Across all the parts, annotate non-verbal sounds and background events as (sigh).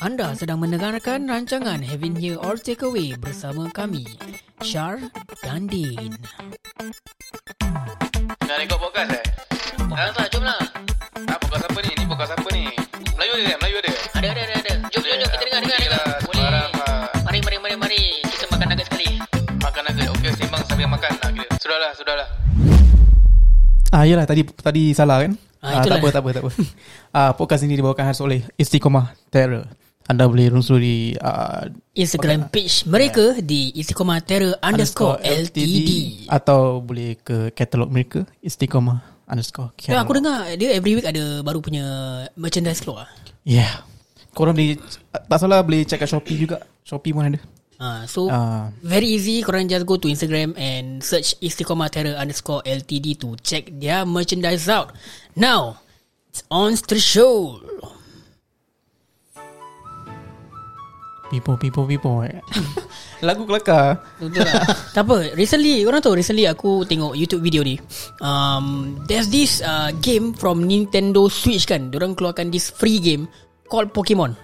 Anda sedang mendengarkan rancangan Having Here or Takeaway bersama kami, Shar dan Din. Nak rekod podcast eh? Ah, tak, jom lah. Ah, podcast apa ni? Ni podcast apa ni? Melayu ada tak? Melayu ada? Ada, ada, ada. ada. Jom, jom, jom. Kita dengar, dengar, Okey dengar. lah, Boleh. lah. Mari, mari, mari, mari. Kita makan nugget sekali. Makan nugget. Okey, sembang sambil makan. Sudahlah, sudahlah. Ah yalah tadi tadi salah kan? Ah, Ah, tak apa tak apa tak apa. (laughs) ah podcast ini dibawakan khas oleh Istiqomah Terror. Anda boleh rusuri uh, Instagram page mereka di Istiqomah Terror underscore LTD. atau boleh ke katalog mereka Istiqomah underscore Ya, aku dengar dia every week ada baru punya merchandise keluar. Yeah. Korang boleh tak salah boleh check kat Shopee juga. Shopee pun ada. Uh, so Ah. very easy korang just go to Instagram and search Istiqomah Terror underscore LTD to check their merchandise out. Now, it's on to the show. People people people. (laughs) Lagu kelakar. Betul lah. (laughs) tak apa, recently, korang tahu recently aku tengok YouTube video ni. Um, there's this uh, game from Nintendo Switch kan. Diorang keluarkan this free game called Pokemon.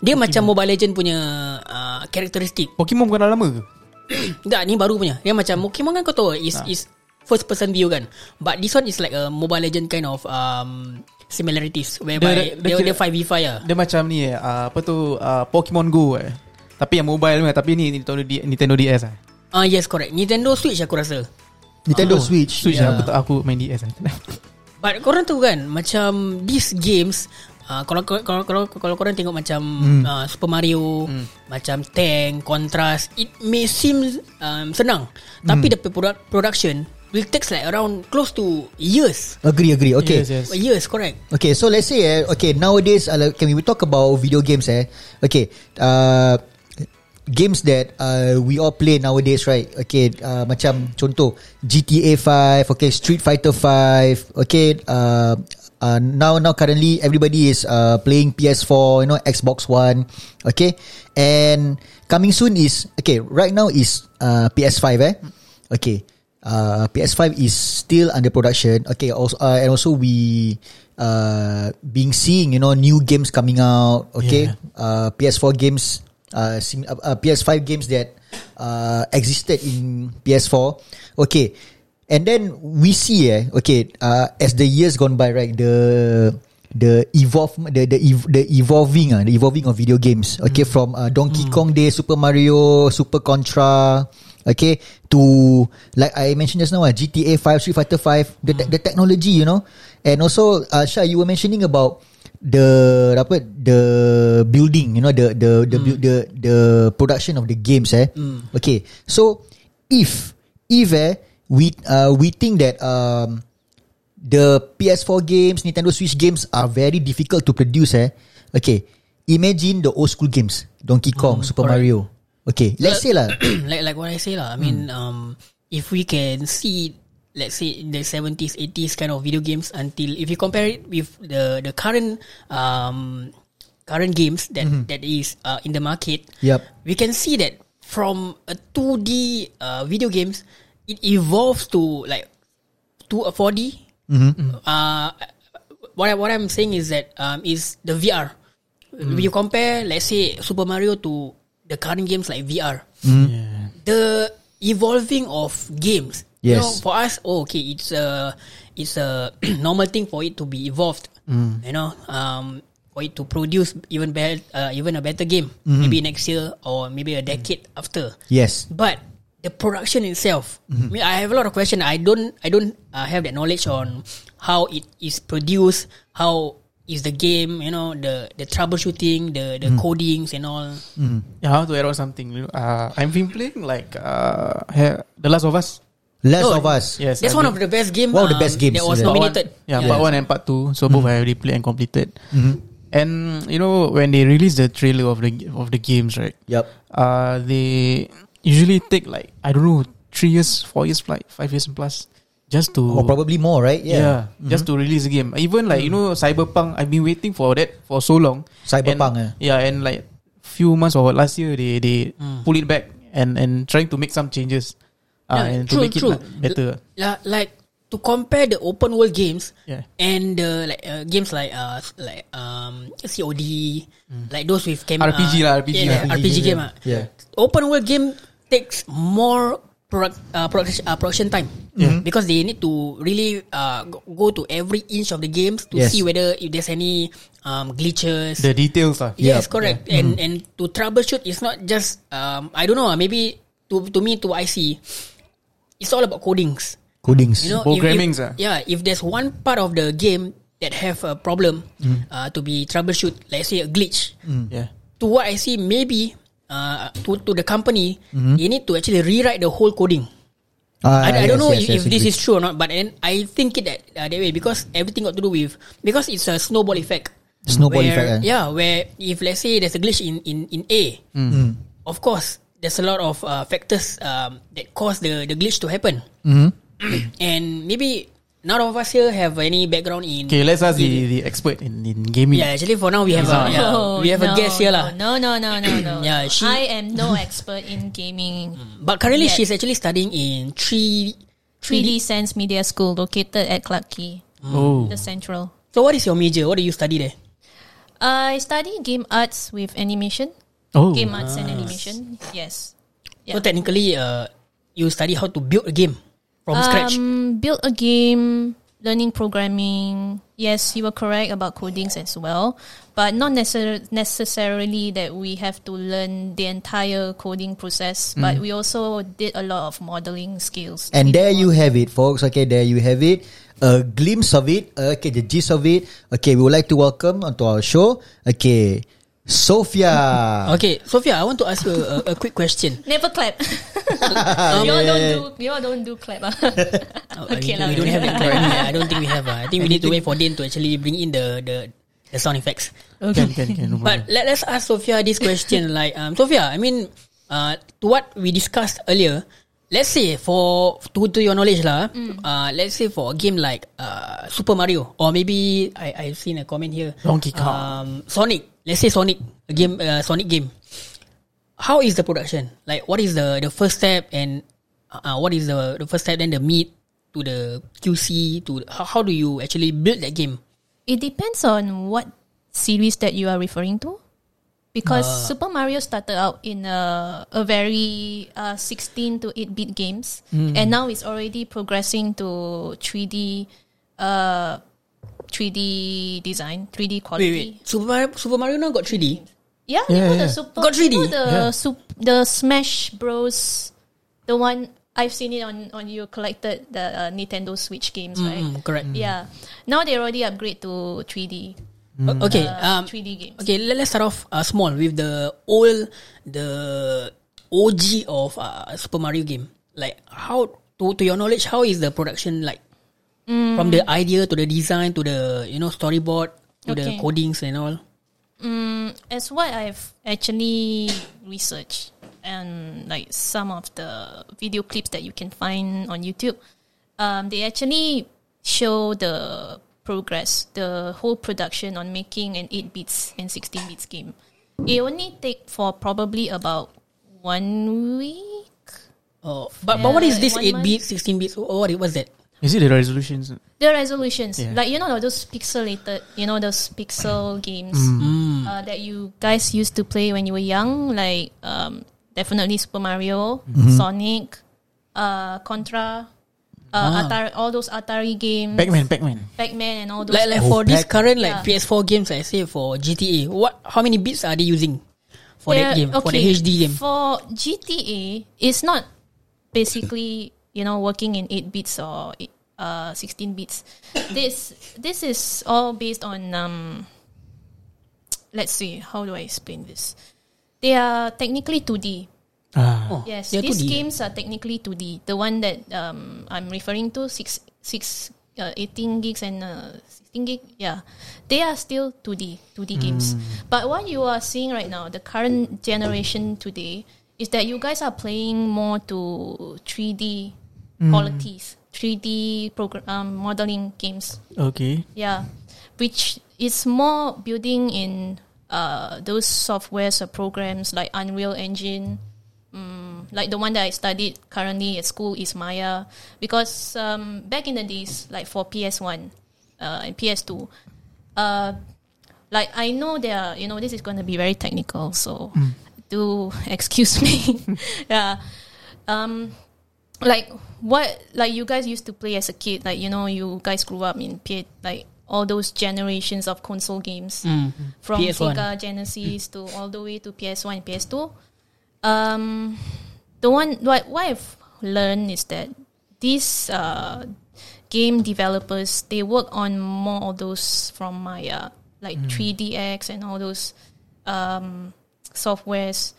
Dia Pokemon. macam Mobile Legend punya uh, karakteristik. Pokemon bukan dah lama ke? (clears throat) Tak, ni baru punya. Dia macam Pokemon kan kau tahu is is first person view kan. But this one is like a Mobile Legend kind of um similarities whereby Dia- dia- dia dia dia, kira- 5v5 lah. Dia macam ni eh, uh, apa tu uh, Pokemon Go eh. Tapi yang mobile ni tapi ni Nintendo, Nintendo DS eh. Ah yes correct. Nintendo Switch aku rasa. Nintendo Oh, Switch. Switch Yeah. yeah. aku aku main DS eh. (laughs) But korang tahu kan macam these games Uh, kalau, kalau kalau kalau korang tengok macam mm. uh, Super Mario mm. macam Tank Contrast it may seem um, senang tapi the product, production will takes like around close to years Agree, agree. Okay. Yes, yes. years correct Okay, so let's say, eh, okay, nowadays, uh, can we talk about video games? Eh, okay, uh, games that uh, we all play nowadays, right? Okay, uh, macam contoh GTA 5, okay, Street Fighter 5, okay, uh, uh, now now currently everybody is uh, playing PS4, you know, Xbox One, okay, and coming soon is okay. Right now is uh, PS5, eh, okay. Uh, PS5 is still under production. Okay, also uh, and also we uh being seeing you know new games coming out. Okay, Yeah. uh, PS4 games, uh, sim- uh, uh, PS5 games that uh existed in PS4. Okay, and then we see eh, okay, uh, as the years gone by, right, the the evolve the the ev- the evolving uh, the evolving of video games okay from uh, Donkey Kong Day Super Mario Super Contra okay to like I mentioned just now uh, GTA 5 Street Fighter 5 the te- the technology you know. And also uh, Shah you were mentioning about the apa the building you know the the the bu- the, the production of the games eh. Okay so if if eh we uh, we think that um the PS4 games, Nintendo Switch games are very difficult to produce. Eh, okay. Imagine the old school games, Donkey Kong, Super correct. Mario. Okay, let's say lah. (clears throat) like like what I say lah. I mean, um, if we can see, let's say in the seventies, eighties kind of video games until if you compare it with the the current um current games that that is uh, in the market, Yup. we can see that from a two D uh, video games, it evolves to like to a four D. Uh, what I, what I'm saying is that um, is the VR. If you compare, let's say Super Mario to the current games like VR, yeah. the evolving of games. You Yes. know, for us, oh, okay, it's a it's a (clears throat) normal thing for it to be evolved. You know, um, for it to produce even better, uh, even a better game, maybe next year or maybe a decade after. Yes. But the production itself, I, mean, I have a lot of questions. I don't, I don't uh, have that knowledge on how it is produced, how is the game, you know, the the troubleshooting, the the codings and all. Yeah, I want to add on something. Uh, I've been playing like uh, The Last of Us. Last Oh, of Us. Yes, That's I've one been- of the best game. One of the um, best games, that was yeah. Part one- nominated. yeah, part one and part two. So both I already played and completed. And you know when they release the trailer of the of the games, right? Yup. Uh, they usually take like I don't know three years, four years, like five years plus, just to Or probably more, right? yeah, Yeah. just to release the game. Even like you know Cyberpunk, I've been waiting for that for so long. Cyberpunk, And, eh? yeah, and like few months or last year they they pull it back and and trying to make some changes. Uh, Yeah, and true, to make true. it like, better. La- like to compare the open world games Yeah. and the like uh, games like uh like um COD, like those with cam- RPG uh, lah, RPG yeah, lah. yeah, RPG game. ah. Yeah. Open world game takes more product, uh, production, uh, production time because they need to really uh, go- go to every inch of the games to Yes. see whether if there's any um, glitches. The details lah. Yes, Yep. correct. And and to troubleshoot, it's not just um I don't know. ah, Maybe to to me to I see, it's all about codings. Codings. You know, Programmings, if, ah. if, yeah. If there's one part of the game that have a problem uh, to be troubleshoot, let's say a glitch. Yeah. To what I see, maybe uh, to to the company, they need to actually rewrite the whole coding. Ah, I, I don't yes, know yes, if, yes, this is true or not, but then I think it that uh, that way because everything got to do with because it's a snowball effect. Snowball where, effect, eh? Yeah, where if let's say there's a glitch in in in A, of course there's a lot of uh, factors um, that cause the the glitch to happen, (clears throat) and maybe none of us here have any background in. Okay, let's ask the, the expert in, in gaming. Yeah, actually for now we have a, yeah, Oh, (laughs) we have a guest here lah. No, no, no, no, no. (clears throat) Yeah, she- I am no expert in gaming. But currently Yeah. she's actually studying in three. 3D Sense Media School located at Clarke Quay, Oh. the central. So what is your major? What do you study there? I study game arts with animation. Oh. Game arts and animation. Yes. So Yeah. technically, uh, you study how to build a game from scratch. Um, build a game, learning programming. Yes, you were correct about codings as well, but not necessar- necessarily that we have to learn the entire coding process. But we also did a lot of modeling skills. And there you have it, folks. Okay, there you have it. A glimpse of it. Okay, the gist of it. Okay, we would like to welcome onto our show. Okay, Sophia. Okay, Sophia, I want to ask you a, a quick question. (laughs) Never clap. you all don't do. You all don't do clap. (laughs) Uh, Okay we, lah, we don't have it currently. I don't think we have. Uh, I think we need to wait for Dane to actually bring in the the, the sound effects. Can, can, can. No But let, let's ask Sophia this question. (laughs) like, um, Sophia, I mean, uh, to what we discussed earlier, let's say for to to your knowledge lah, uh, let's say for a game like uh, Super Mario or maybe I I've seen a comment here, Donkey Kong. um, Sonic. Let's say Sonic, a game, uh, Sonic game. How is the production? Like, what is the the first step and uh, what is the the first step then the meat to the QC to how, how do you actually build that game? It depends on what series that you are referring to. Because Super Mario started out in a, a very uh, 16 to 8 bit games, and now it's already progressing to 3D, uh, 3D design, 3D quality. wait. Super Mario, Super Mario now got 3D. Yeah, Yeah, you know yeah. the Super Got 3D? you know the Yeah. sup- the Smash Bros. The one I've seen it on on you collected the uh, Nintendo Switch games, right? Mm, correct. Yeah. Now they already upgrade to 3D. O- Okay. Uh, Um, 3D games. okay. Let, let's start off uh, small with the old, the OG of uh, Super Mario game. Like how to to your knowledge, how is the production like? Mm. From the idea to the design to the you know storyboard to the Okay. codings and all. As what I've actually researched and like some of the video clips that you can find on YouTube, um, they actually show the progress, the whole production on making an 8 bits and 16 bits game. It only take for probably about one week. Oh, but but what is this eight month. bit, sixteen bits? Oh, what was that? Is it the resolutions? The resolutions, Yeah. like you know those pixelated, you know those pixel games uh, that you guys used to play when you were young, like um, definitely Super Mario, Sonic, uh, Contra, uh, Atari, all those Atari games, Pac-Man, Pac-Man. Pac-Man, and all those. Like like Oh, for this Pac- current like Yeah. PS4 games, I say for GTA, what how many bits are they using for that They're- game for the HD game? For GTA, it's not basically you know working in eight bits or uh sixteen bits. this this is all based on um. Let's see. How do I explain this? They are technically two D. Ah. Oh, Yes, they're these 2D. games are technically 2D. The one that um, I'm referring to, six, six, uh, 18 gigs and uh, 16 gig, yeah, they are still 2D, 2D games. But what you are seeing right now, the current generation today, is that you guys are playing more to 3D qualities, 3D program um, modeling games. Okay. Yeah, which is more building in uh, those softwares or programs like Unreal Engine, mm, um, like the one that I studied currently at school is Maya because um, back in the days, like for PS One uh, and PS Two, uh, like I know there, are, you know, this is going to be very technical, so do (laughs) excuse me. (laughs) yeah, um, like what like you guys used to play as a kid, like you know, you guys grew up in P- like all those generations of console games from PS1. Sega Genesis to all the way to PS1 and PS2. Um, the one what what I've learned is that these uh, game developers they work on more of those from Maya, like 3DX and all those um, softwares,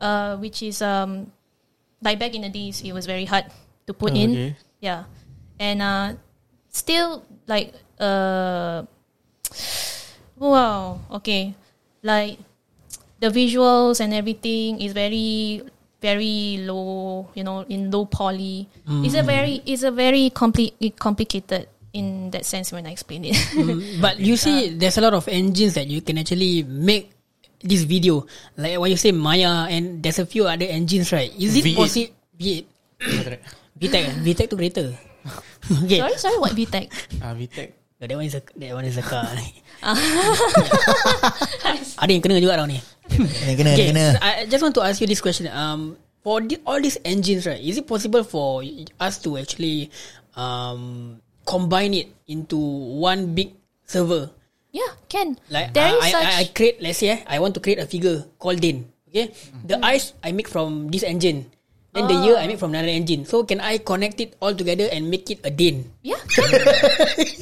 uh, which is um, like back in the days it was very hard to put Oh, in. okay. Yeah, and uh, still like uh, (sighs) wow, okay, like the visuals and everything is very very low you know in low poly. It's a very it's a very compli- complicated in that sense when i explain it. Mm, but (laughs) you see, there's a lot of engines that you can actually make this video. Like when you say Maya, and there's a few other engines, right? Is it V8. possible? V8. (coughs) VTEC, eh? VTEC to greater. (laughs) okay. sorry sorry what VTech Ah, VTech. No, that one is a that one is a car. (laughs) (laughs) Ada yang kena juga tau ni. Kena kena Okay, kena. so I just want to ask you this question. Um, for the, all these engines, right? Is it possible for us to actually um combine it into one big server? Yeah can Like there I, is I, such I, I create, let's say, eh, I want to create a figure called Dane. Okay, the Mm-hmm. eyes I make from this engine. Then the ear I make from another engine. So can I connect it all together and make it a Dane? yeah (laughs)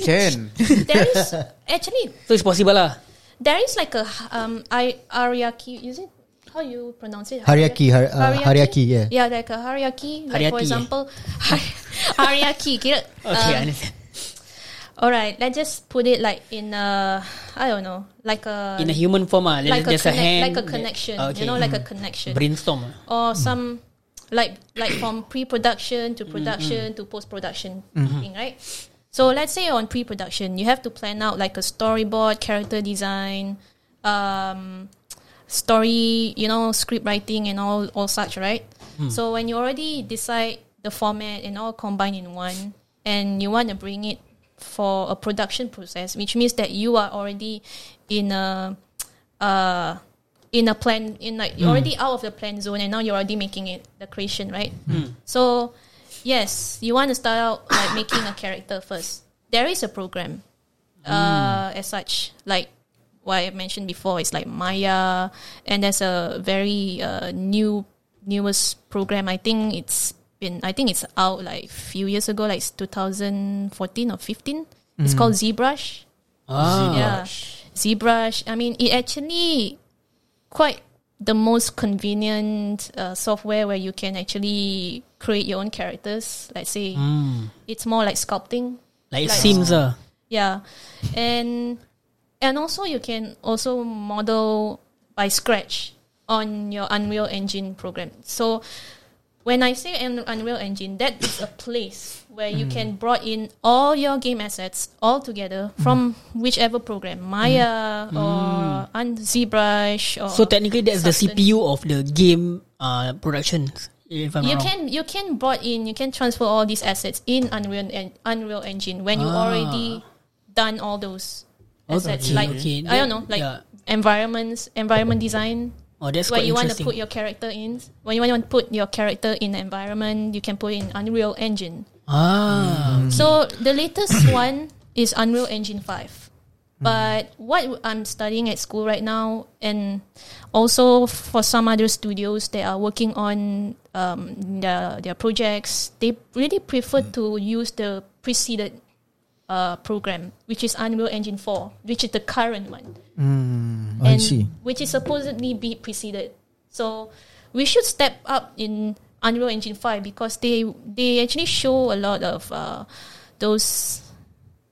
can. Can. there is actually So it's possible lah. there is like a um I ariaki is it how you pronounce it Hariaki, har- uh, hariaki, yeah. yeah like a hariaki like Hariati, for eh? example (laughs) hariaki kira Okay, I um, understand. All right let's just put it like in a I don't know like a In a human form, ah, like a, there's a connect, hand. like a connection ah, Okay. you know like a mm-hmm. connection brainstorm. ah. or mm-hmm. some like like from (coughs) pre-production to mm-hmm. production to post-production thing, right? So let's say on pre-production, you have to plan out like a storyboard, character design, um, story, you know, script writing and all all such, right? Hmm. So when you already decide the format and all combined in one, and you want to bring it for a production process, which means that you are already in a uh, in a plan in like you're already out of the plan zone and now you're already making it the creation right? So yes you want to start out like making a character first. There is a program uh, as such like what I mentioned before. It's like Maya and there's a very uh, new newest program. I think it's been I think it's out like few years ago like 2014 or 15 it's called ZBrush. Ah. yeah ZBrush. I mean it actually quite the most convenient uh, software where you can actually create your own characters. Let's say it's more like sculpting. Like it Like- seems ah. yeah. And and also you can also model by scratch on your unreal engine program. So when i say Un- unreal engine that is a place where you can brought in all your game assets all together from whichever program maya or zbrush or So technically, that's the CPU of the game uh, production. If I'm you wrong. can you can brought in you can transfer all these assets in Unreal en- Unreal Engine when you Ah. already done all those assets Okay, like okay. I don't know like Yeah. environments environment design Oh, that's where you want to put your character in when you want to put your character in the environment you can put in Unreal Engine. Ah, so the latest (coughs) one is Unreal Engine 5. But what I'm studying at school right now, and also for some other studios that are working on um, their, their projects, they really prefer to use the preceded uh, program, which is Unreal Engine 4, which is the current one I see. which is supposedly be preceded. So we should step up in Unreal Engine Five because they they actually show a lot of uh, those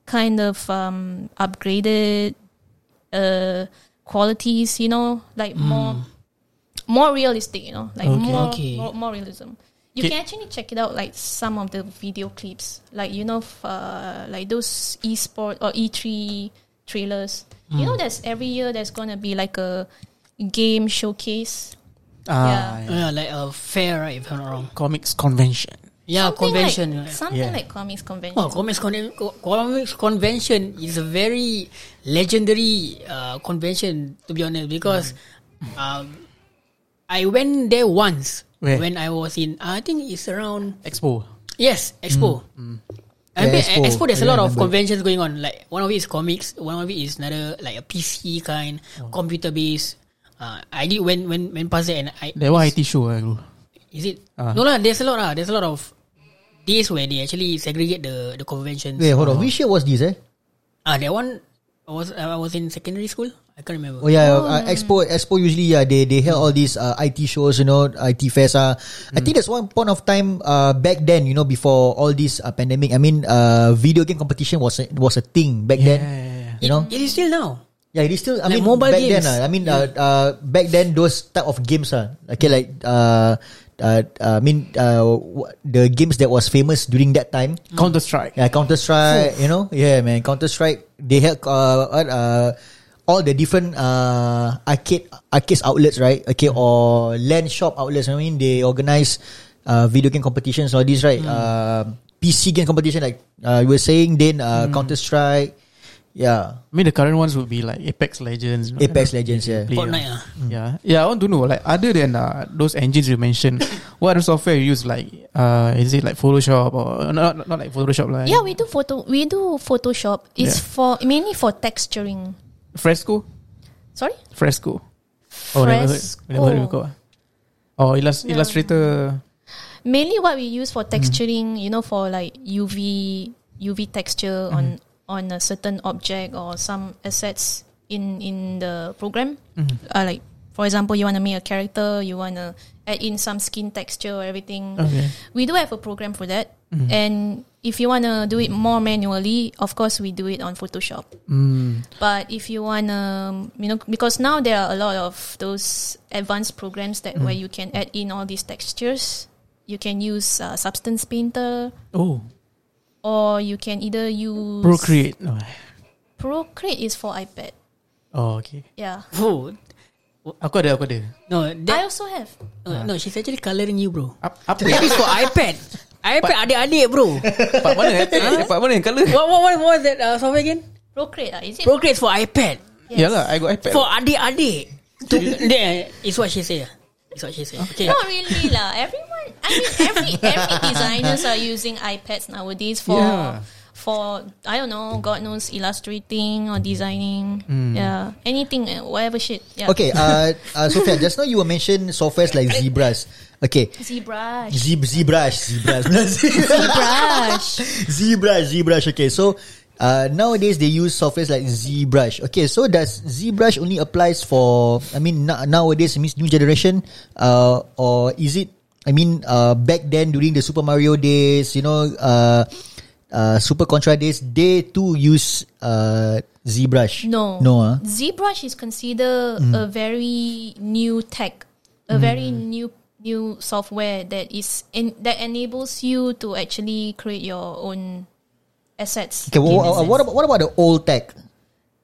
kind of um, upgraded uh, qualities. You know, like more more realistic. You know, like Okay. more, Okay. more more realism. You Okay. can actually check it out, like some of the video clips, like you know, f- uh, like those esport or E3 trailers. You know, there's every year there's gonna be like a game showcase Ah, yeah. Yeah, like a fair, right? If I'm not wrong. Comics convention. Yeah, Something convention. Like, something Yeah. like comics convention. Oh, comics, con- co- comics convention is a very legendary uh, convention to be honest because um, I went there once Where? when I was in I think it's around Expo. yes Expo. I mean, Expo. Expo. there's a lot of conventions going on. Like one of it is comics, one of it is another like a PC kind, computer based. Uh, I did when when when past there and I That one IT show lah bro. is it Ah. no lah. There's a lot lah. There's a lot of days where they actually segregate the the conventions. Wait, hold on. Which year was this? Eh? Ah, that one I was I was in secondary school. I can't remember. Oh yeah, uh, Expo Expo usually yeah they they held all these uh, IT shows you know IT fairs uh. I think there's one point of time uh, back then you know before all this uh, pandemic I mean uh, video game competition was a, was a thing back then you know It is still now. yeah it is still I Like mean mobile back games. then uh, I mean uh, uh, back then those type of games uh, okay like uh, uh, uh, I mean uh, w- the games that was famous during that time Counter Strike. Yeah, Counter Strike, you know, yeah, man, Counter Strike. They had uh, what, uh, all the different uh, arcade arcade outlets, right? Okay, or LAN shop outlets. I mean, they organize uh, video game competitions, all these, right? Uh, PC game competition, like uh, you were saying, then uh, Counter Strike, yeah, I mean the current ones would be like Apex Legends. Apex you Legends, yeah. play, Fortnite uh, ah. Yeah, yeah. I want to know like other than uh, those engines you mentioned, (coughs) what other software you use? Like, uh, is it like Photoshop or not? Not, not like Photoshop, like Yeah, we do photo. We do Photoshop. It's Yeah. for mainly for texturing. Fresco, Sorry, Fresco. Oh. Fresco. Never before. Oh, illus- Yeah. Illustrator. mainly what we use Mm-hmm. for texturing. You know, for like UV UV texture on Mm-hmm. on a certain object or some assets in in the program. Mm-hmm. Uh, like for example, you want to make a character, you want to add in some skin texture or everything. Okay. We do have a program for that. Mm-hmm. And if you want to do it more manually, of course we do it on Photoshop. Mm. But if you wanna, you know, because now there are a lot of those advanced programs that where you can add in all these textures. You can use uh, Substance Painter, Oh, or you can either use Procreate. Oh, Procreate is for iPad. Oh, okay. Yeah, Oh, Aku ada, aku ada. no, I also have. no, no, she's actually coloring you, bro. Up, apa? That is for iPad. iPad adik-adik, bro. (laughs) part mana? eh? part mana yang colour? what, what, what was that uh, software again? Procreate, uh, is it? Procreate for iPad. Yes. Yeah lah, I got iPad. For adik-adik. To, (laughs) there, is what she say. It's what she say. Okay. Not really lah. Everyone, I mean, every every designers are using iPads nowadays for Yeah. For I don't know, God knows, illustrating or designing. Yeah, anything, uh, whatever shit. Yeah. Okay, uh, uh, Sophia, just now you were mentioned softwares like ZBrush. Okay, ZBrush. Z ZBrush, ZBrush, (laughs) ZBrush. ZBrush, ZBrush. Okay, so uh, nowadays they use softwares like ZBrush. Okay, so does ZBrush only applies for? I mean, na- nowadays means new generation, uh, or is it? I mean, uh, back then during the Super Mario days, you know, uh, uh, Super Contra days, they too use uh, ZBrush. No. no, uh? ZBrush is considered a very new tech, a very new new software that is in, that enables you to actually create your own assets. Okay, game wha- wha- assets. what about what about the old tech?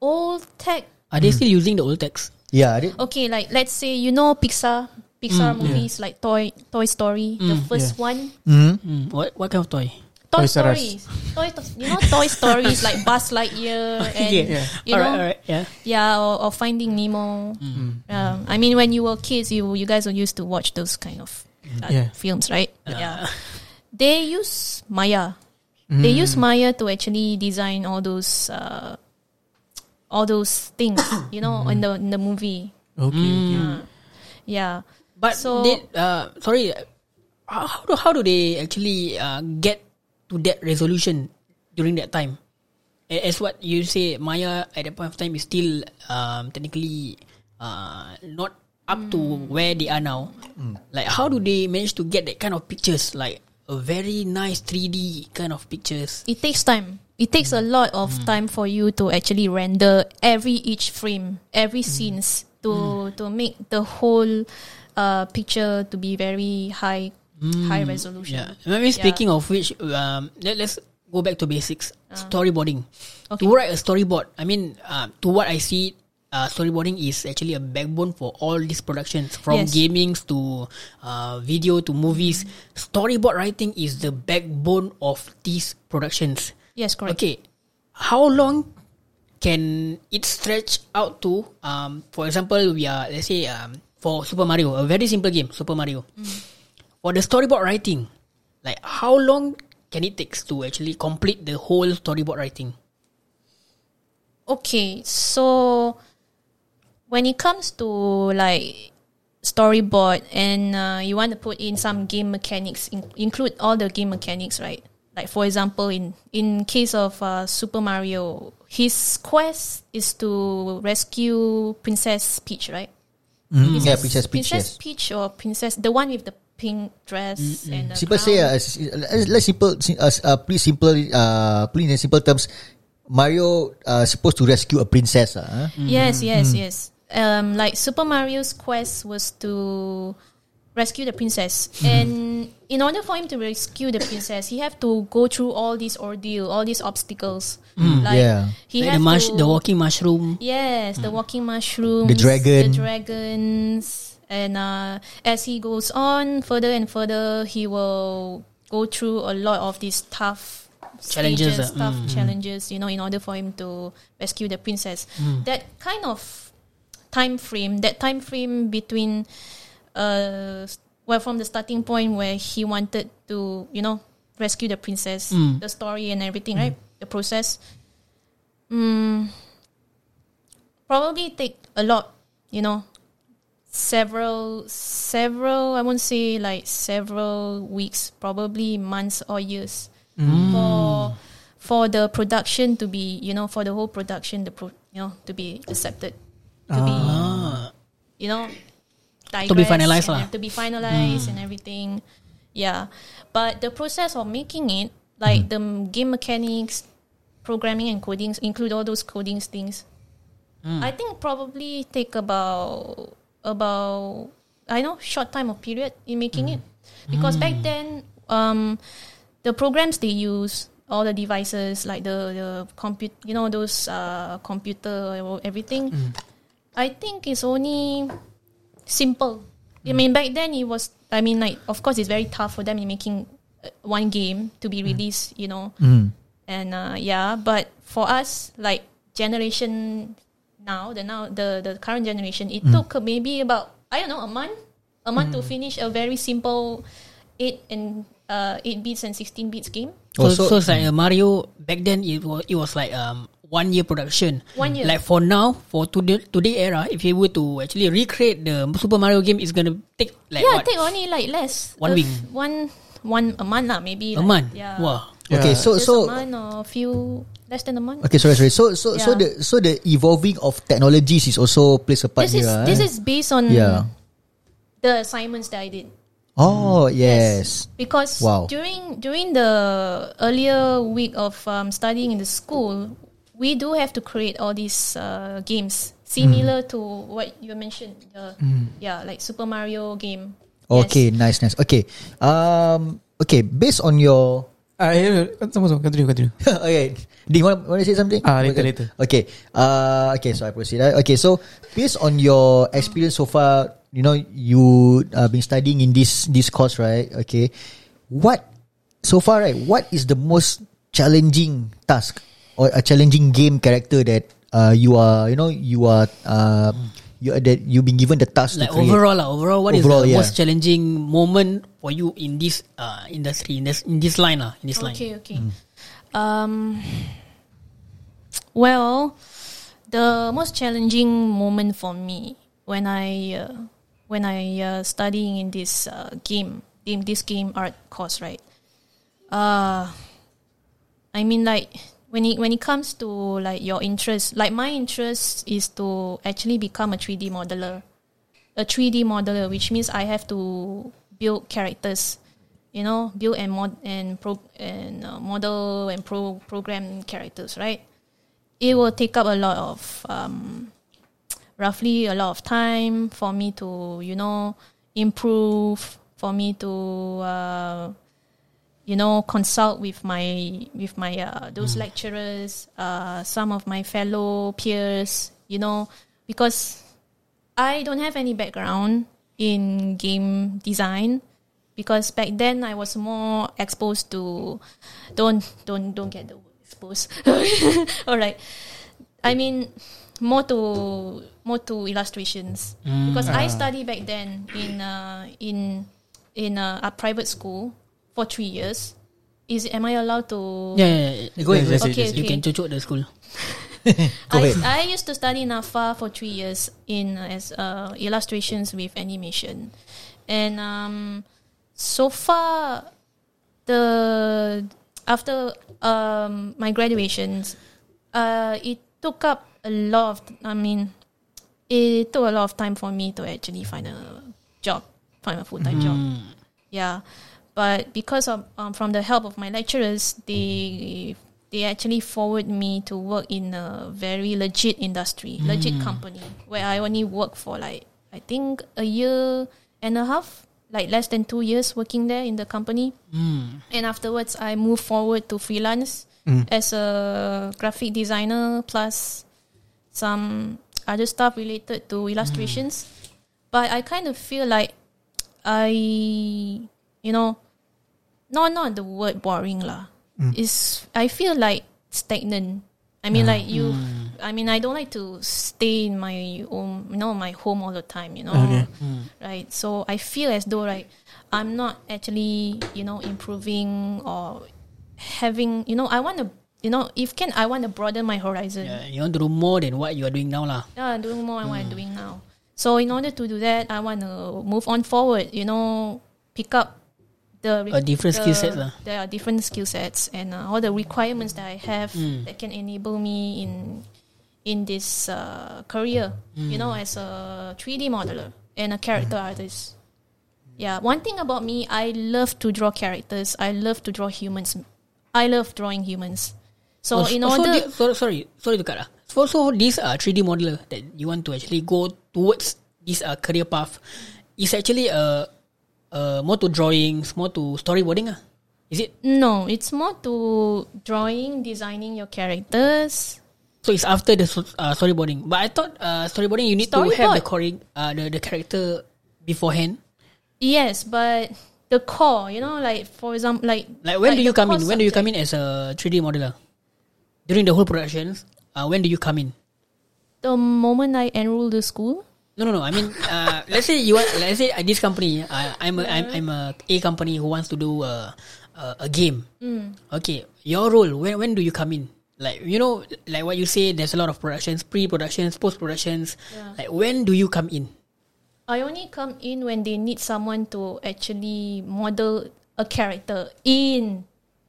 old tech? Are they still using the old text? Yeah, they- Okay, like let's say you know Pixar, Pixar movies like Toy Toy Story, the first one. Mm, what what kind of toy? Toy Toys R Us. Stories, Toy, you know Toy Stories like Buzz Lightyear (laughs) and yeah. you alright, know alright. Yeah. Yeah, or, or Finding Nemo. Um, I mean, when you were kids, you you guys were used to watch those kind of uh, Yeah. films, right? yeah. They use Maya. They use Maya to actually design all those uh, all those things, (coughs) you know, in the in the movie. Okay. Uh, yeah. But So- they, uh, sorry, uh, how how do how do they actually uh, get to that resolution during that time? As what you say, Maya at that point of time is still um, technically uh, not up to where they are now. Like, how do they manage to get that kind of pictures? Like a very nice 3D kind of pictures. It takes time. It takes a lot of time for you to actually render every each frame, every scenes to to make the whole uh, picture to be very high high resolution. Yeah. I mean, speaking of which, um, let, let's go back to basics. Uh. Storyboarding. Okay. To write a storyboard, I mean, uh, to what I see, uh, storyboarding is actually a backbone for all these productions, from Yes. gamings to uh, video to movies. Storyboard writing is the backbone of these productions. Yes, correct. Okay, how long can it stretch out to? Um, for example, we are let's say um, for Super Mario, a very simple game, Super Mario. For the storyboard writing, like how long can it takes to actually complete the whole storyboard writing? Okay, so when it comes to like storyboard and uh, you want to put in some game mechanics, in- include all the game mechanics, right? Like for example, in in case of uh, Super Mario, his quest is to rescue Princess Peach, right? Mm, yeah, Princess Peach. Princess Yes. Peach or Princess, the one with the pink dress and the Simple say, crown. uh, s- uh, let's simple, uh, uh, please simple, uh, please in simple terms, Mario uh, supposed to rescue a princess. Uh, huh? Yes, yes, yes. Um, like Super Mario's quest was to rescue the princess, and in order for him to rescue the princess, he have to go through all this ordeal, all these obstacles. Like Yeah. he Like the mush, to, the walking mushroom. Yes, the walking mushrooms, The dragon. the dragons, and uh, as he goes on further and further, he will go through a lot of these tough Challenges, stages, uh, tough challenges. You know, in order for him to rescue the princess. That kind of time frame, that time frame between, uh, well, from the starting point where he wanted to, you know, rescue the princess, the story and everything, right? The process. Mm, probably take a lot, you know, several, several, I won't say like several weeks, probably months or years mm. for for the production to be, you know, for the whole production, the pro, you know, to be accepted, to be, ah. you know, To be finalized and lah. to be finalized and mm. everything. Yeah, but the process of making it, like mm. the game mechanics, programming and codings, include all those codings things. I think probably take about about I know short time of period in making it. Because back then um the programs they use all the devices like the the compute you know those uh computer or everything I think it's only simple. I mean back then it was I mean like of course it's very tough for them in making uh, one game to be released you know. And uh, yeah but for us like generation now the now the the current generation it took maybe about i don't know a month a month to finish a very simple 8 and uh 8 bits and 16 bits game So, Also- so it's like uh, Mario back then it was it was like um one year production. One year. Like for now, for today today era, if you were to actually recreate the Super Mario game, it's gonna take like yeah what? take only like less One a week. one one a month lah maybe a like, month. yeah Wow. Okay, so Just so a month or a few less than a month okay, sorry, sorry. So so so the so the evolving of technologies is also plays a part this is here. this eh? is based on yeah. the assignments that I did Oh yes. because Wow. during during the earlier week of um, studying in the school, we do have to create all these uh, games similar to what you mentioned. Uh, Yeah, like Super Mario game. Okay, Yes. nice, nice. Okay, um, okay. Based on your Ah, yeah. Sama sama. Continue, continue. (laughs) okay. Do you want, want to say something? Ah, later, okay. later. Okay. Uh, okay, so I proceed. Uh, Okay, so based on your experience so far, you know, you uh, been studying in this this course, right? Okay. What so far, right? What is the most challenging task or a challenging game character that uh, you are, you know, you are uh, you are that you've been given the task Like to create? overall, lah, overall, what is Overall, the yeah. most challenging moment for you in this uh industry in this in this line lah in this line? Okay, okay. Um, well, the most challenging moment for me when I uh, when I uh, studying in this uh, game, in this game art course, right? Uh, I mean, like when it when it comes to like your interest, like my interest is to actually become a three D modeler, a three D modeler, which means I have to build characters you know, build and mod and pro and uh, model and pro program characters, right? It will take up a lot of um, roughly a lot of time for me to you know improve, for me to uh, you know consult with my with my uh, those lecturers, uh, some of my fellow peers, you know, because I don't have any background in game design because back then I was more exposed to don't don't don't get the word exposed. (laughs) All right. I mean more to more to illustrations. Because I studied back then in uh, in in a, a private school for three years. Is am I allowed to? Yeah, yeah, yeah. Go ahead. Yes, yes, Okay, yes, You okay. can cucuk the school. (laughs) I. I used to study NAFA for three years in uh, as uh, illustrations with animation, and um, so far, the after um, my graduations, uh, it took up a lot. Of, I mean, it took a lot of time for me to actually find a job, find a full time job. Yeah, but because of um, from the help of my lecturers, they they actually forward me to work in a very legit industry, legit mm. company where I only work for like I think a year and a half, like less than two years working there in the company. Mm. And afterwards, I moved forward to freelance mm. as a graphic designer plus some other stuff related to illustrations. But I kind of feel like I, you know, not not the word boring lah. Mm. Is I feel like stagnant. I mean, like you. Hmm. I mean, I don't like to stay in my own, you know, my home all the time. You know, Okay. Hmm. right? So I feel as though like I'm not actually, you know, improving or having. You know, I want to. You know, if can, I want to broaden my horizon. Yeah, you want to do more than what you are doing now lah. Yeah, doing more than what I'm hmm. doing now. So in order to do that, I want to move on forward. You know, pick up the A different the- skill sets. There are different skill sets and uh, all the requirements that I have Mm. that can enable me in in this uh, career. You know, as a 3D modeler and a character artist. Yeah, one thing about me, I love to draw characters. I love to draw humans. I love drawing humans. So Oh, in so, order, thi- so, sorry, sorry to cut lah. So, so this uh, 3D modeler that you want to actually go towards this uh, career path is actually uh, uh, more to drawings, more to storyboarding ah. Is it? No, it's more to drawing, designing your characters. So it's after the uh, storyboarding. But I thought uh, storyboarding you need to have the Storyboard. core, uh, the the character beforehand. Yes, but the core, you know, like for example, like Like when do like you the come in? When do you come in as a 3D modeler? During the whole productions, uh, when do you come in? The moment I enroll the school. No, no, no. I mean, uh, let's say you want. Let's say uh, this company. Uh, I'm a, I'm, I'm a A company who wants to do a a, a game. Mm. Okay, your role. When when do you come in? Like you know, like what you say. There's a lot of productions, pre-productions, post-productions. Yeah. Like when do you come in? I only come in when they need someone to actually model a character in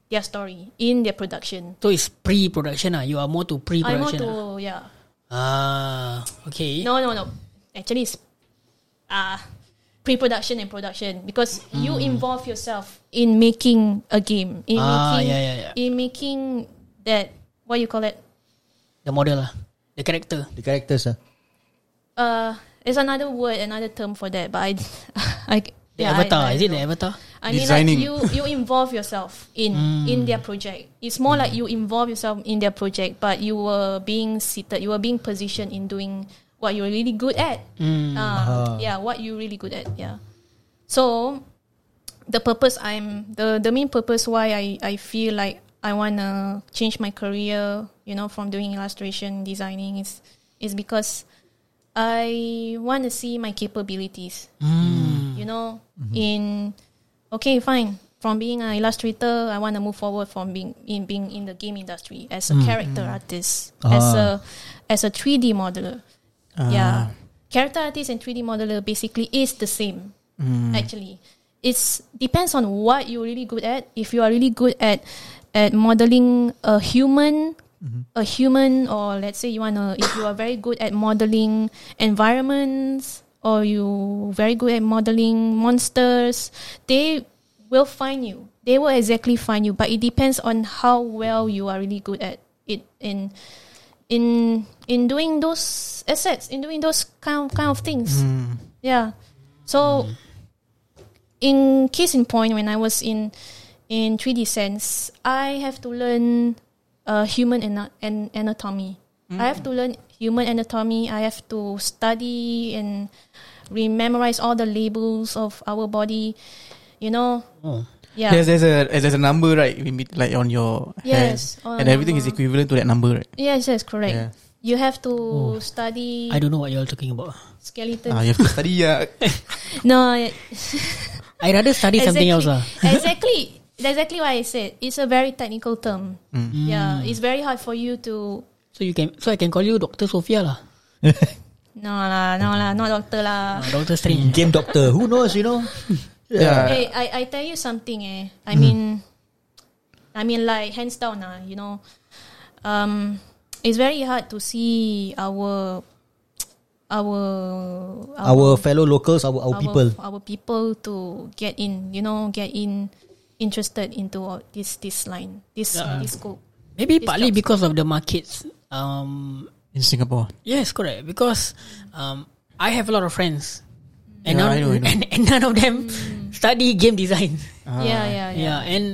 their story, in their production. So it's pre-production. Ah, you are more to I'm more pre-production. ah. to yeah. Ah, okay. No, no, no. Actually, it's uh, pre-production and production because you involve yourself in making a game, in Hmm. Ah, making, yeah, yeah, yeah. in making that what you call it. The model lah, the character. The characters ah. Uh, there's another word, another term for that, but I, (laughs) I The yeah, avatar. I is it the avatar? I mean, like you you involve yourself in in their project. It's more like you involve yourself in their project, but you were being seated, you were being positioned in doing what you're really good at. Uh, Yeah, what you're really good at. Yeah. So, the purpose I'm the the main purpose why I I feel like I wanna change my career, you know, from doing illustration designing is is because I want to see my capabilities. Mm. You know, mm-hmm. in okay, fine. From being an illustrator, I want to move forward from being in being in the game industry as a mm. character artist, as a as a 3D modeler. Yeah, ah. character artist and 3D modeler basically is the same. Mm. Actually, it's depends on what you're really good at. If you are really good at at modeling a human, mm-hmm. a human, or let's say you wanna, if you are very good at modeling environments, or you very good at modeling monsters, they will find you. They will exactly find you, but it depends on how well you are really good at it in in in doing those assets, in doing those kind of, kind of things. Hmm. Yeah. So, hmm. in case in point, when I was in in 3D sense, I have to learn uh, human ana- an- anatomy. I have to hmm. learn human anatomy. I have to study and rememorize all the labels of our body. You know, Oh. Yeah. There's there's a there's a number right like on your Yes, hand, on and everything is equivalent to that number right. yes, yes, correct. Yeah. You have to study I don't know what you're talking about. skeleton. Ah, you have to study yeah. (laughs) (laughs) no, I- (laughs) I rather study something else. ah. exactly. That's exactly what I said. It's a very technical term. Mm. Yeah, it's very hard for you to. So you can so I can call you Doctor Sophia lah. No lah, no lah, not doctor lah. Uh, Doctor Strange. Game doctor. Who knows? You know. Yeah. Hey, I, I tell you something eh. I mean, I mean like hands down ah. You know, um, it's very hard to see our our Our fellow locals, our, our, people. our people to get in. You know, get in interested into all this this line this Yeah. this scope. Maybe This partly job because of the markets. Um, in Singapore. yes, correct. Because um, I have a lot of friends, and, Yeah, none, I know, I (laughs) know. and, and none of them study game design. Ah. yeah, yeah, yeah. Yeah, and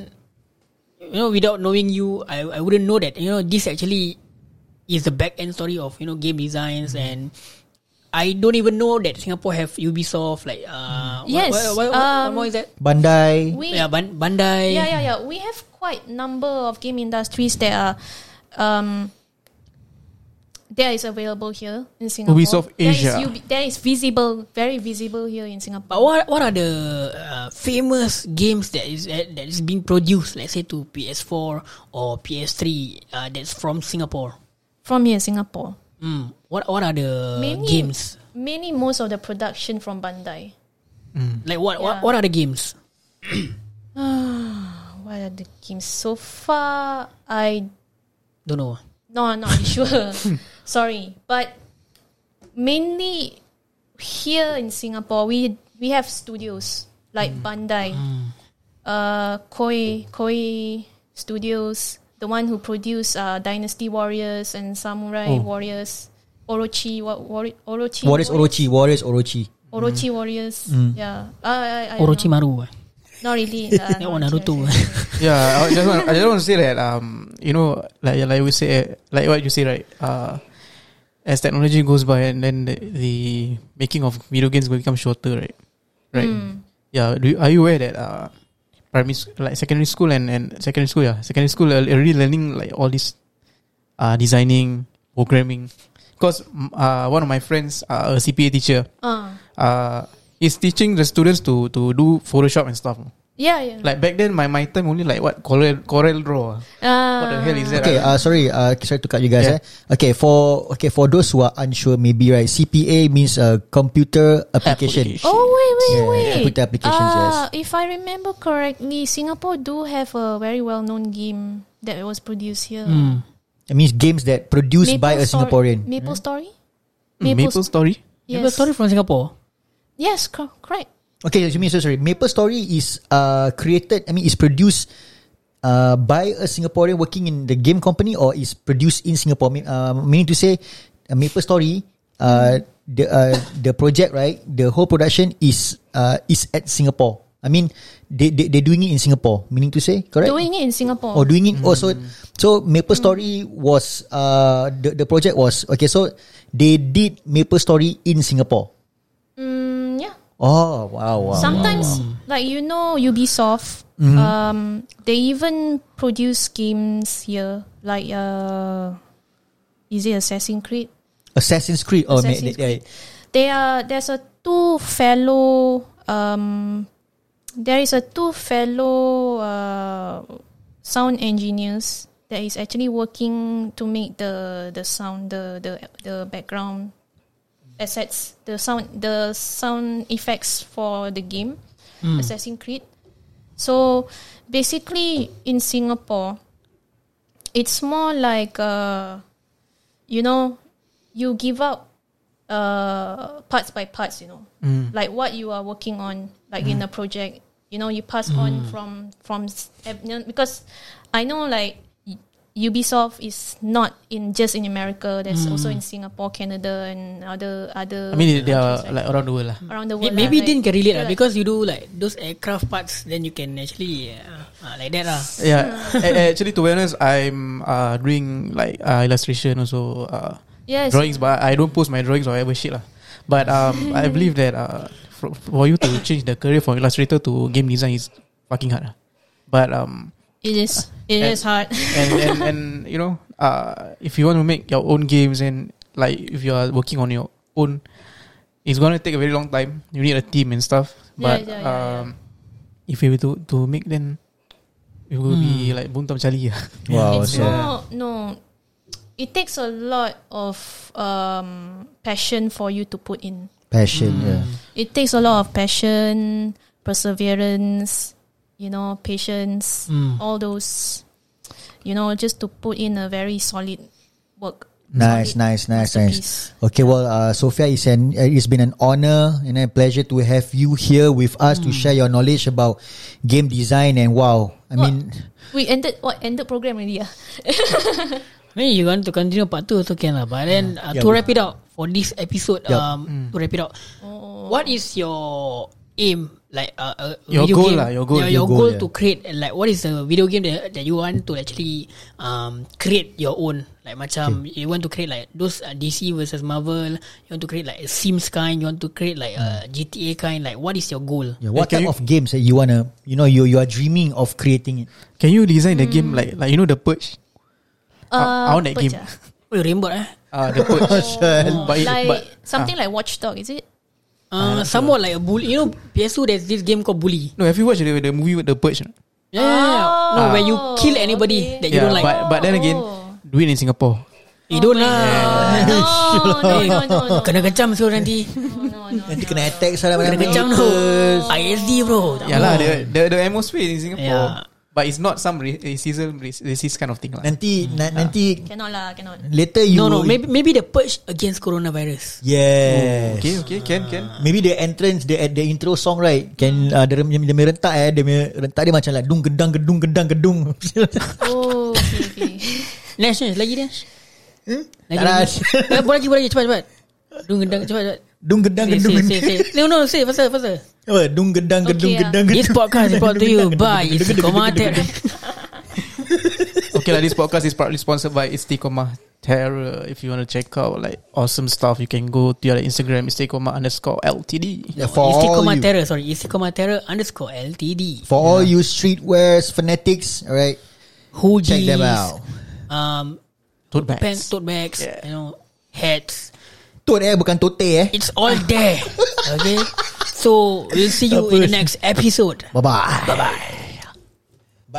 you know, without knowing you, I I wouldn't know that you know this actually is the back end story of you know game designs and. I don't even know that Singapore have Ubisoft like uh Yes, what, what, what, what um, more is that Bandai. We yeah Ban- Bandai yeah, yeah, yeah. We have quite number of game industries that are um that is available here in Singapore. Ubisoft That is Asia. ubi- that is visible, very visible here in But Singapore. what what are the uh, famous games that is that, that is being produced, let's say to PS4 or PS3 uh, that's from Singapore? From here, in Singapore. Mm. What what are the Many games? Many most of the production from Bandai. Like what what what are the games? (sighs) What are the games so far? I Don't know. No, I'm not sure. (laughs) Sorry, but mainly here in Singapore, we we have studios like Bandai, uh, Koi Koi Studios, the one who produce uh, Dynasty Warriors and Samurai Warriors, Orochi, what War- Orochi, Warriors Orochi. Warriors Orochi. Orochi Warriors. Yeah, uh, I, I don't Orochimaru. know. Not really. Uh, (laughs) That not one Naruto. (laughs) Yeah, I just want, I just want to say that um, you know, like like we say, like what you say, right? Uh, as technology goes by, and then the, the making of video games will become shorter, right? Right. Yeah. Do you, are you aware that uh, primary like secondary school and and secondary school, yeah, secondary school are already learning like all this, uh, designing, programming. Because uh, one of my friends, uh, a CPA teacher, Uh, uh, is teaching the students to to do Photoshop and stuff. yeah, yeah. Like back then, my my time only like what Corel Corel Draw. uh, What the hell is that? Okay, ah? uh, sorry, uh, sorry to cut you guys. Yeah. Eh. Okay, for okay for those who are unsure, maybe right, CPA means uh, computer application. Application. Oh wait, wait, Yeah, wait. computer applications, yes. Uh, If I remember correctly, Singapore do have a very well-known game that was produced here. Hmm. It means games that produced by a Singaporean. Maple Story. Mm, Maple Story. You have a story from Singapore. Yes, cor- correct. Okay, you mean so sorry. Maple Story is uh created. I mean, is produced uh by a Singaporean working in the game company, or is produced in Singapore. Mean- Uh, meaning to say, uh, Maple Story, uh, the uh, the project right, the whole production is uh is at Singapore. I mean, they they they doing it in Singapore. Meaning to say, correct? Doing it in Singapore. or doing it also. So Maple Story was uh the the project was okay. So they did Maple Story in Singapore. Oh wow wow. Sometimes, like you know, Ubisoft, um, they even produce games here, like uh, is it Assassin's Creed? Assassin's Creed. Oh, Assassin's yeah, There are there's a two fellow um there is a two fellow uh, sound engineers that is actually working to make the the sound the the the background assets the sound the sound effects for the game hmm. Assassin's Creed. So basically in Singapore it's more like uh you know you give up uh parts by parts you know. Hmm. Like what you are working on like in hmm. a project you know you pass on from from eh, you know, because i know like ubisoft is not in just in america there's also in singapore canada and other other I mean, they are like around the world lah. around the world Maybe lah, Din can relate lah like- because you do like those aircraft parts, then you can actually uh, uh, like that lah. Yeah, actually, to be honest, I'm uh, doing like uh, illustration also. Uh, Yes. drawings, but I don't post my drawings or whatever shit lah. But um, I (laughs) believe that uh, for, for you to change the career from illustrator to game design is fucking hard. lah. But um, It is. It And- is hard. and and and you know, uh, if you want to make your own games and like if you are working on your own, it's gonna take a very long time. You need a team and stuff. But yeah, yeah, um, if you were to to make then. It will be like buntam chali lah. (laughs) Wow. it's so- not no. It takes a lot of um, passion for you to put in. Passion. Yeah. It takes a lot of passion, perseverance, you know, patience, all those, you know, just to put in a very solid work. Nice, Solid nice, nice, nice. masterpiece. Okay, well, uh, Sophia, it's an uh, it's been an honor and a pleasure to have you here with us to share your knowledge about game design and wow, I What? mean, We ended what ended program already. ah? (laughs) I mean, you want to continue part two also can lah. But then uh, Yeah, to wrap it up for this episode, Yup. um, to wrap it up, what is your aim? Like uh, a Your video goal game, lah, your goal, your, your your goal, goal yeah. to create like what is the video game that, that you want to actually um create your own like macam you want to create like those uh, DC versus Marvel you want to create like a Sims kind you want to create like a GTA kind like what is your goal yeah, what Can type you- of games that you wanna, you know, you you are dreaming of creating it? Can you design the game like like you know the purge? I- I want that Purge game. ah? oh rainbow eh Uh, the purge. (laughs) but it, like but something like Watchdog, is it? Uh, somewhat like a bully you know PS2 there's this game called Bully no, have you watched the, the movie with the purge? yeah, yeah, yeah. no Oh, where you kill anybody okay. that you yeah, don't like but but then again, Oh. do it in Singapore. you don't lah no, no, no, no, no. (laughs) kena kecam so nanti (laughs) no, no, no. Nanti kena attack salah kena kecam tu ISD bro lah, mau. the, the the atmosphere in Singapore, Yeah. But it's not some ra- racism rac- racist kind of thing lah. Nanti na, nanti Cannot lah, cannot. later you no no maybe maybe the purge against coronavirus Yes. Okay, okay, can can. Maybe the entrance the the intro song right can uh, dia dia dia punya rentak eh dia punya rentak dia macam lah dung gedang gedung gedang gedung. (laughs) Oh, okay, okay. (laughs) Nash Nash lagi Nash Hmm? Lagi Tak lagi Eh, Boleh lagi boleh lagi cepat cepat Dung gendang cepat cepat dung gedang Say gedung. say say say No no say faster faster Apa? Dung gedang gedung Okay, ah. gedang gedung. This podcast is brought to you by Istiqomah Okay lah, this podcast is partly sponsored by Istiqomah Terror. If you want to check out like awesome stuff, you can go to your Instagram Istiqomah underscore LTD. Yeah, for all Istiqomah you, Terror Sorry Istiqomah Terror underscore LTD for all you streetwears fanatics, alright. Hoodies Check them out. Um Tote bags. Pants Tote bags Yeah. You know Hats Tot eh bukan tote eh. It's all there. Okay? So We'll see you in the next episode. Bye bye. Bye bye